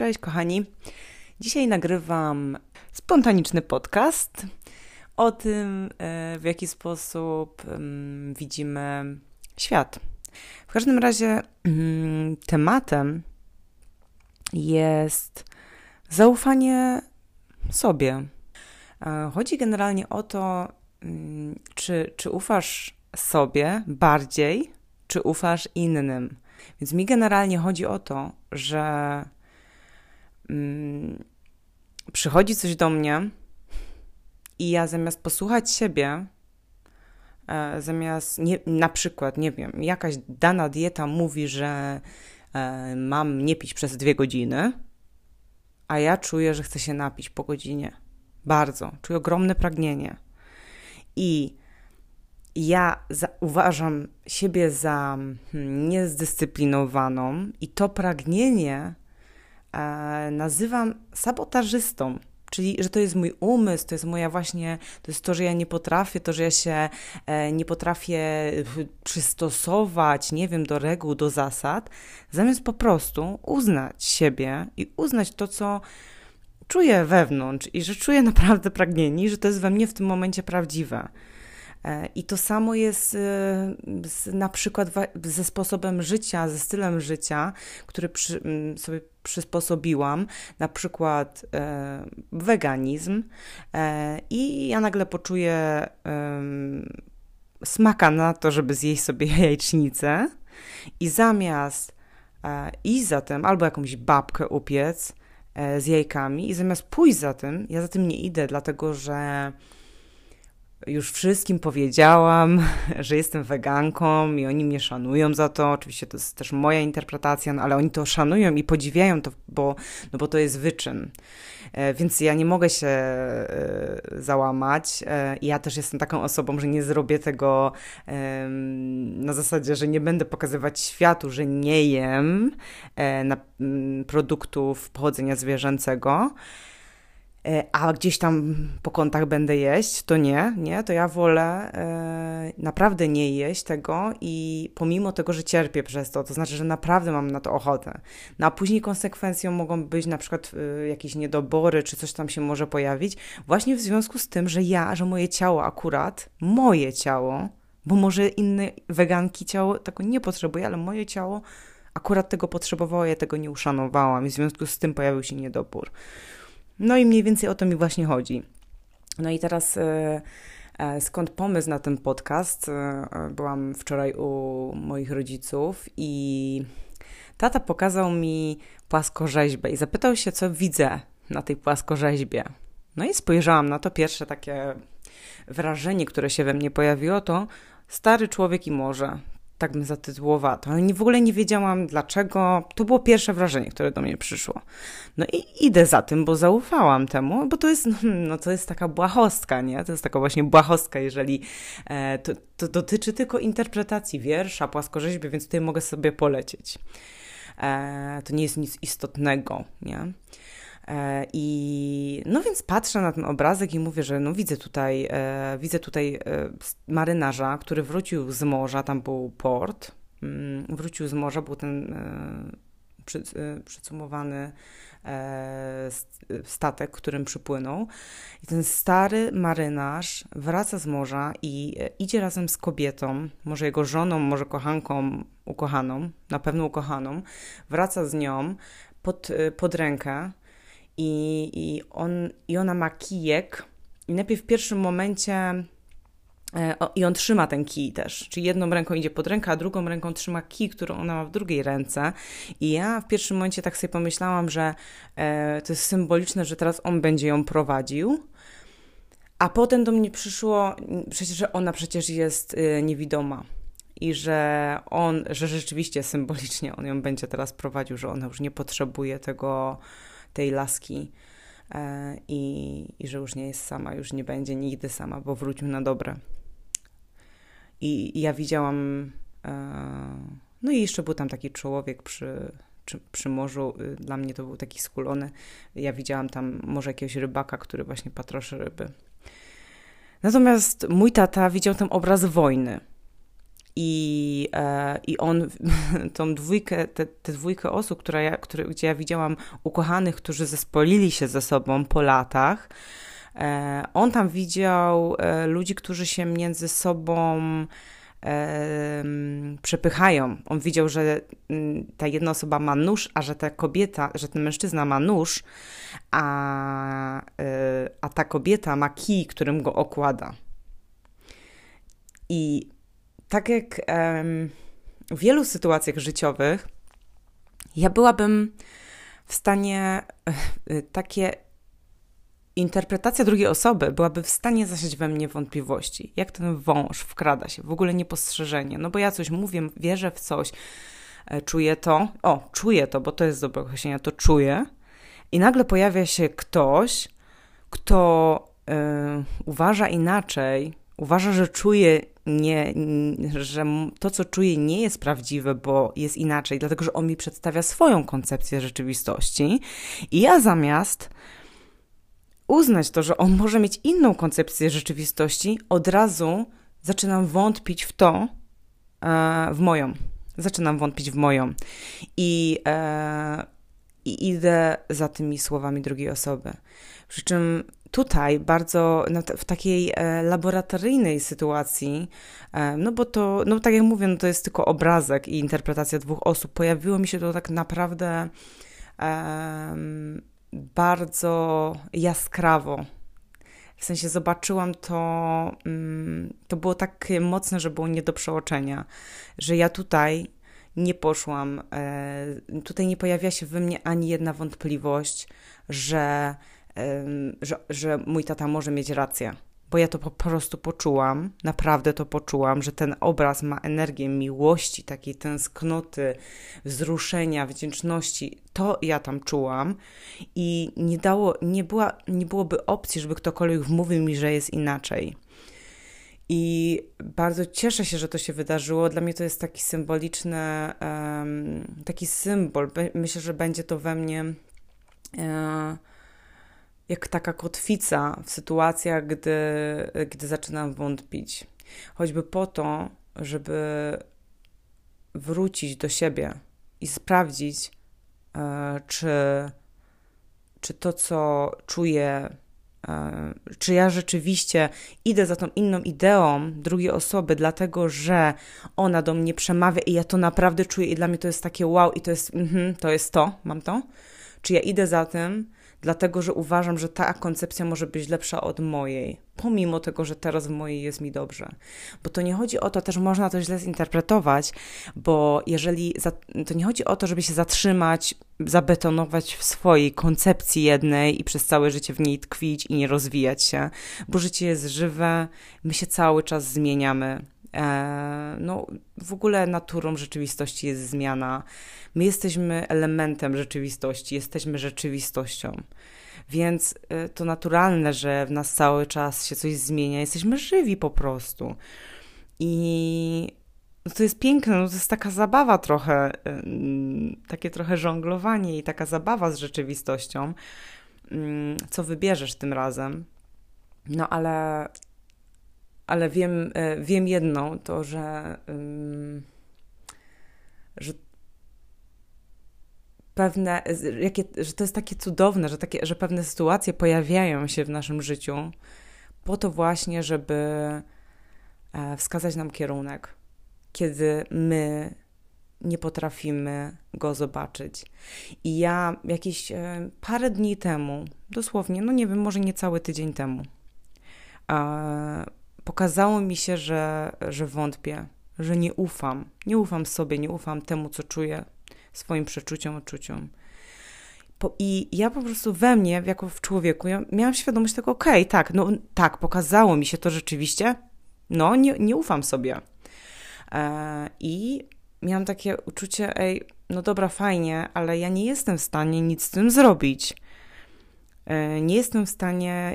Cześć kochani. Dzisiaj nagrywam spontaniczny podcast o tym, e, w jaki sposób widzimy świat. W każdym razie mm, tematem jest zaufanie sobie. E, chodzi generalnie o to, mm, czy, czy ufasz sobie bardziej, czy ufasz innym. Więc mi generalnie chodzi o to, że mm, przychodzi coś do mnie i ja zamiast posłuchać siebie, e, zamiast nie, na przykład, nie wiem, jakaś dana dieta mówi, że e, mam nie pić przez dwie godziny, a ja czuję, że chcę się napić po godzinie. Bardzo. Czuję ogromne pragnienie. I ja za, uważam siebie za hmm, niezdyscyplinowaną i to pragnienie nazywam sabotażystą. Czyli, że to jest mój umysł, to jest moja właśnie, to jest to, że ja nie potrafię, to, że ja się e, nie potrafię przystosować, nie wiem, do reguł, do zasad, zamiast po prostu uznać siebie i uznać to, co czuję wewnątrz i że czuję naprawdę pragnienie, że to jest we mnie w tym momencie prawdziwe. E, I to samo jest e, z, na przykład ze sposobem życia, ze stylem życia, który przy, sobie przysposobiłam, na przykład e, weganizm, e, i ja nagle poczuję e, smaka na to, żeby zjeść sobie jajecznicę, i zamiast e, za tym, albo jakąś babkę upiec z jajkami, i zamiast pójść za tym, ja za tym nie idę, dlatego że już wszystkim powiedziałam, że jestem weganką i oni mnie szanują za to. Oczywiście to jest też moja interpretacja, no ale oni to szanują i podziwiają to, bo, no bo to jest wyczyn. E, więc ja nie mogę się e, załamać. E, ja też jestem taką osobą, że nie zrobię tego na zasadzie, że nie będę pokazywać światu, że nie jem produktów pochodzenia zwierzęcego. E, a gdzieś tam po kątach będę jeść, to nie, nie, to ja wolę e, naprawdę nie jeść tego i pomimo tego, że cierpię przez to, to znaczy, że naprawdę mam na to ochotę. No a później konsekwencją mogą być na przykład e, jakieś niedobory, czy coś tam się może pojawić, właśnie w związku z tym, że ja, że moje ciało akurat, moje ciało, bo może inne weganki ciało tego nie potrzebuje, ale moje ciało akurat tego potrzebowało, ja tego nie uszanowałam i w związku z tym pojawił się niedobór. No i mniej więcej o to mi właśnie chodzi. No i teraz e, e, skąd pomysł na ten podcast? E, byłam wczoraj u moich rodziców i tata pokazał mi płaskorzeźbę i zapytał się, co widzę na tej płaskorzeźbie. No i spojrzałam na to. Pierwsze takie wrażenie, które się we mnie pojawiło, to stary człowiek i morze tak bym zatytułowała to. Ale w ogóle nie wiedziałam dlaczego. To było pierwsze wrażenie, które do mnie przyszło. No i idę za tym, bo zaufałam temu, bo to jest, no, no to jest taka błahostka, nie? To jest taka właśnie błahostka, jeżeli e, to, to dotyczy tylko interpretacji wiersza, płaskorzeźby, więc tutaj mogę sobie polecieć. E, to nie jest nic istotnego, nie? E, I no więc patrzę na ten obrazek i mówię, że no widzę tutaj, e, widzę tutaj e, marynarza, który wrócił z morza, tam był port, mm, wrócił z morza, był ten przy, przycumowany statek, którym przypłynął. I ten stary marynarz wraca z morza i idzie razem z kobietą, może jego żoną, może kochanką, ukochaną, na pewno ukochaną, wraca z nią pod, pod rękę i, i, on, i ona ma kijek i najpierw w pierwszym momencie e, i on trzyma ten kij też, czyli jedną ręką idzie pod rękę, a drugą ręką trzyma kij, którą ona ma w drugiej ręce. I ja w pierwszym momencie tak sobie pomyślałam, że e, to jest symboliczne, że teraz on będzie ją prowadził. A potem do mnie przyszło, przecież że ona przecież jest e, niewidoma i że on, że rzeczywiście symbolicznie on ją będzie teraz prowadził, że ona już nie potrzebuje tego tej laski e, i, i że już nie jest sama, już nie będzie nigdy sama, bo wrócił na dobre. I, i ja widziałam, e, no i jeszcze był tam taki człowiek przy, przy morzu, y, dla mnie to był taki skulony. Ja widziałam tam może jakiegoś rybaka, który właśnie patroszy ryby. Natomiast mój tata widział ten obraz wojny. I, e, i on, tą dwójkę, te, te dwójkę osób, która ja, które, gdzie ja widziałam ukochanych, którzy zespolili się ze sobą po latach, e, on tam widział e, ludzi, którzy się między sobą przepychają. On widział, że ta jedna osoba ma nóż, a że ta kobieta, że ten mężczyzna ma nóż, a, a ta kobieta ma kij, którym go okłada. I tak jak w wielu sytuacjach życiowych, ja byłabym w stanie e, takie interpretacja drugiej osoby byłaby w stanie zasiać we mnie wątpliwości. Jak ten wąż wkrada się, w ogóle niepostrzeżenie. No bo ja coś mówię, wierzę w coś, e, czuję to. O, czuję to, bo to jest dobre określenie, to czuję. I nagle pojawia się ktoś, kto yy, uważa inaczej, uważa, że czuje nie, że to, co czuje, nie jest prawdziwe, bo jest inaczej, dlatego że on mi przedstawia swoją koncepcję rzeczywistości. I ja zamiast uznać to, że on może mieć inną koncepcję rzeczywistości, od razu zaczynam wątpić w to, e, w moją. Zaczynam wątpić w moją. I, e, I idę za tymi słowami drugiej osoby. Przy czym tutaj bardzo w takiej e, laboratoryjnej sytuacji, no bo to, no tak jak mówię, no to jest tylko obrazek i interpretacja dwóch osób, pojawiło mi się to tak naprawdę bardzo jaskrawo. W sensie zobaczyłam to, mm, to było tak mocne, że było nie do przeoczenia, że ja tutaj nie poszłam, e, tutaj nie pojawia się we mnie ani jedna wątpliwość, że, że, że mój tata może mieć rację bo ja to po prostu poczułam, naprawdę to poczułam, że ten obraz ma energię miłości, takiej tęsknoty, wzruszenia, wdzięczności. To ja tam czułam i nie dało, nie, była, nie byłoby opcji, żeby ktokolwiek wmówił mi, że jest inaczej. I bardzo cieszę się, że to się wydarzyło. Dla mnie to jest taki symboliczny, taki symbol. Myślę, że będzie to we mnie. Jak taka kotwica w sytuacjach, gdy, gdy zaczynam wątpić. Choćby po to, żeby wrócić do siebie i sprawdzić, e, czy, czy to, co czuję, e, czy ja rzeczywiście idę za tą inną ideą drugiej osoby, dlatego że ona do mnie przemawia i ja to naprawdę czuję i dla mnie to jest takie wow i to jest, mm to jest to, mam to? Czy ja idę za tym, dlatego że uważam, że ta koncepcja może być lepsza od mojej, pomimo tego, że teraz w mojej jest mi dobrze. Bo to nie chodzi o to, też można to źle zinterpretować, bo jeżeli, za, to nie chodzi o to, żeby się zatrzymać, zabetonować w swojej koncepcji jednej i przez całe życie w niej tkwić i nie rozwijać się, bo życie jest żywe, my się cały czas zmieniamy. E, no, w ogóle naturą rzeczywistości jest zmiana. My jesteśmy elementem rzeczywistości, jesteśmy rzeczywistością. Więc e, to naturalne, że w nas cały czas się coś zmienia. Jesteśmy żywi po prostu. I no to jest piękne, no to jest taka zabawa trochę, takie trochę żonglowanie i taka zabawa z rzeczywistością. Mm, co wybierzesz tym razem? No ale ale wiem, e, wiem jedno, to że, że pewne, jakie, że to jest takie cudowne, że, takie, że pewne sytuacje pojawiają się w naszym życiu po to właśnie, żeby e, wskazać nam kierunek, kiedy my nie potrafimy go zobaczyć. I ja jakieś e, parę dni temu, dosłownie, no nie wiem, może nie cały tydzień temu, pokazało mi się, że, że wątpię, że nie ufam. Nie ufam sobie, nie ufam temu, co czuję, swoim przeczuciom, odczuciom. Po, I ja po prostu we mnie, jako w człowieku, ja miałam świadomość tego, okej, okay, tak, no tak, pokazało mi się to rzeczywiście, no nie, nie ufam sobie. E, I miałam takie uczucie, ej, no dobra, fajnie, ale ja nie jestem w stanie nic z tym zrobić. E, nie jestem w stanie,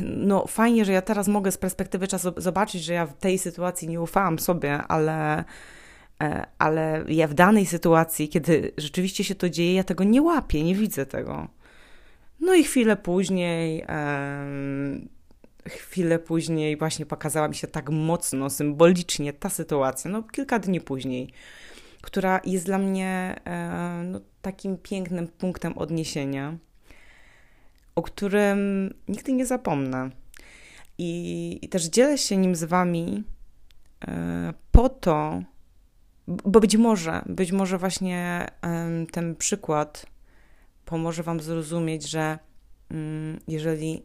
no fajnie, że ja teraz mogę z perspektywy czasu zobaczyć, że ja w tej sytuacji nie ufałam sobie, ale, e, ale ja w danej sytuacji, kiedy rzeczywiście się to dzieje, ja tego nie łapię, nie widzę tego. No i chwilę później chwilę później właśnie pokazała mi się tak mocno, symbolicznie ta sytuacja, no kilka dni później, która jest dla mnie e, no, takim pięknym punktem odniesienia, o którym nigdy nie zapomnę. I, też dzielę się nim z Wami e, po to, bo być może, być może właśnie ten przykład pomoże Wam zrozumieć, że mm, jeżeli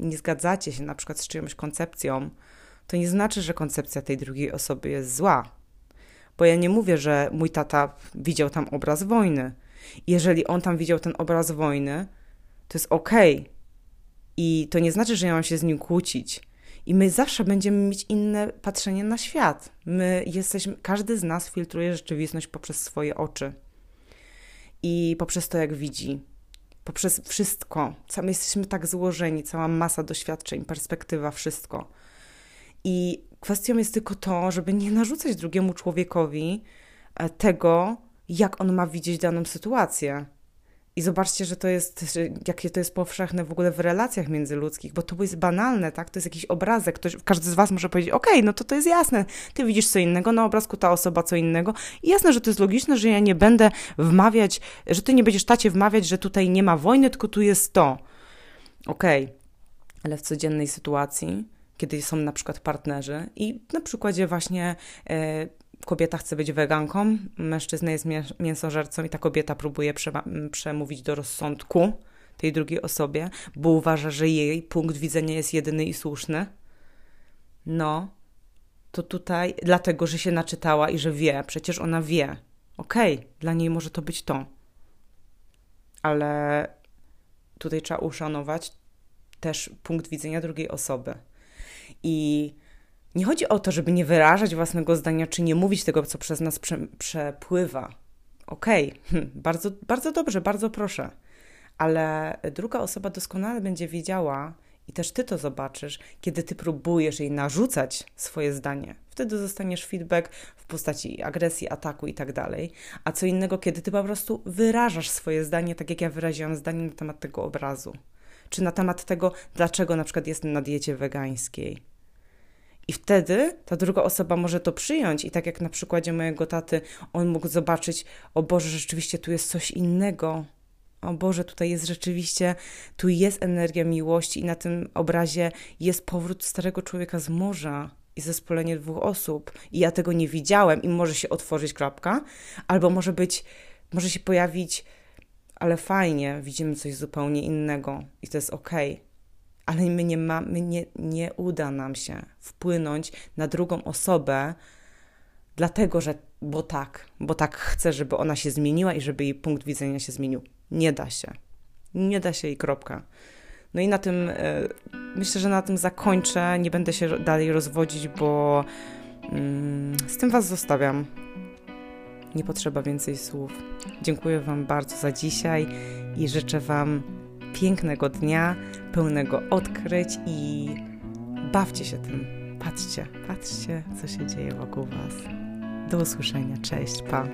nie zgadzacie się na przykład z czyjąś koncepcją, to nie znaczy, że koncepcja tej drugiej osoby jest zła. Bo ja nie mówię, że mój tata widział tam obraz wojny. Jeżeli on tam widział ten obraz wojny, to jest okej. Okay. I to nie znaczy, że ja mam się z nim kłócić. I my zawsze będziemy mieć inne patrzenie na świat. My jesteśmy, każdy z nas filtruje rzeczywistość poprzez swoje oczy i poprzez to, jak widzi poprzez wszystko. My jesteśmy tak złożeni, cała masa doświadczeń, perspektywa, wszystko. I kwestią jest tylko to, żeby nie narzucać drugiemu człowiekowi e, tego, jak on ma widzieć daną sytuację. I zobaczcie, że to jest, jakie to jest powszechne w ogóle w relacjach międzyludzkich, bo to jest banalne, tak? To jest jakiś obrazek. Ktoś, każdy z Was może powiedzieć, okej, okay, no to to jest jasne. Ty widzisz co innego, na obrazku ta osoba co innego. I jasne, że to jest logiczne, że ja nie będę wmawiać, że Ty nie będziesz tacie wmawiać, że tutaj nie ma wojny, tylko tu jest to. Okej, okay. ale w codziennej sytuacji, kiedy są na przykład partnerzy i na przykładzie właśnie... Yy, kobieta chce być weganką, mężczyzna jest mięsożercą i ta kobieta próbuje przemówić do rozsądku tej drugiej osobie, bo uważa, że jej punkt widzenia jest jedyny i słuszny. No, to tutaj, dlatego, że się naczytała i że wie, przecież ona wie. Okej, okay, dla niej może to być to. Ale tutaj trzeba uszanować też punkt widzenia drugiej osoby. I nie chodzi o to, żeby nie wyrażać własnego zdania, czy nie mówić tego, co przez nas prze, przepływa. Okej, okay. Hm, bardzo, bardzo dobrze, bardzo proszę. Ale druga osoba doskonale będzie wiedziała, i też ty to zobaczysz, kiedy ty próbujesz jej narzucać swoje zdanie. Wtedy dostaniesz feedback w postaci agresji, ataku i tak dalej. A co innego, kiedy ty po prostu wyrażasz swoje zdanie, tak jak ja wyraziłam zdanie na temat tego obrazu. Czy na temat tego, dlaczego na przykład jestem na diecie wegańskiej i wtedy ta druga osoba może to przyjąć. I tak jak na przykładzie mojego taty, on mógł zobaczyć, o Boże, rzeczywiście tu jest coś innego. O Boże, tutaj jest rzeczywiście, tu jest energia miłości i na tym obrazie jest powrót starego człowieka z morza i zespolenie dwóch osób. I ja tego nie widziałem i może się otworzyć klapka, albo może być, może się pojawić, ale fajnie, widzimy coś zupełnie innego i to jest okej. Okay ale my nie, ma, my nie, nie uda nam się wpłynąć na drugą osobę, dlatego że, bo tak, bo tak chcę, żeby ona się zmieniła i żeby jej punkt widzenia się zmienił. Nie da się. Nie da się i kropka. No i na tym, e, myślę, że na tym zakończę. Nie będę się dalej rozwodzić, bo mm, z tym Was zostawiam. Nie potrzeba więcej słów. Dziękuję Wam bardzo za dzisiaj i życzę Wam pięknego dnia, pełnego odkryć i bawcie się tym. Patrzcie, patrzcie, co się dzieje wokół Was. Do usłyszenia. Cześć, pa.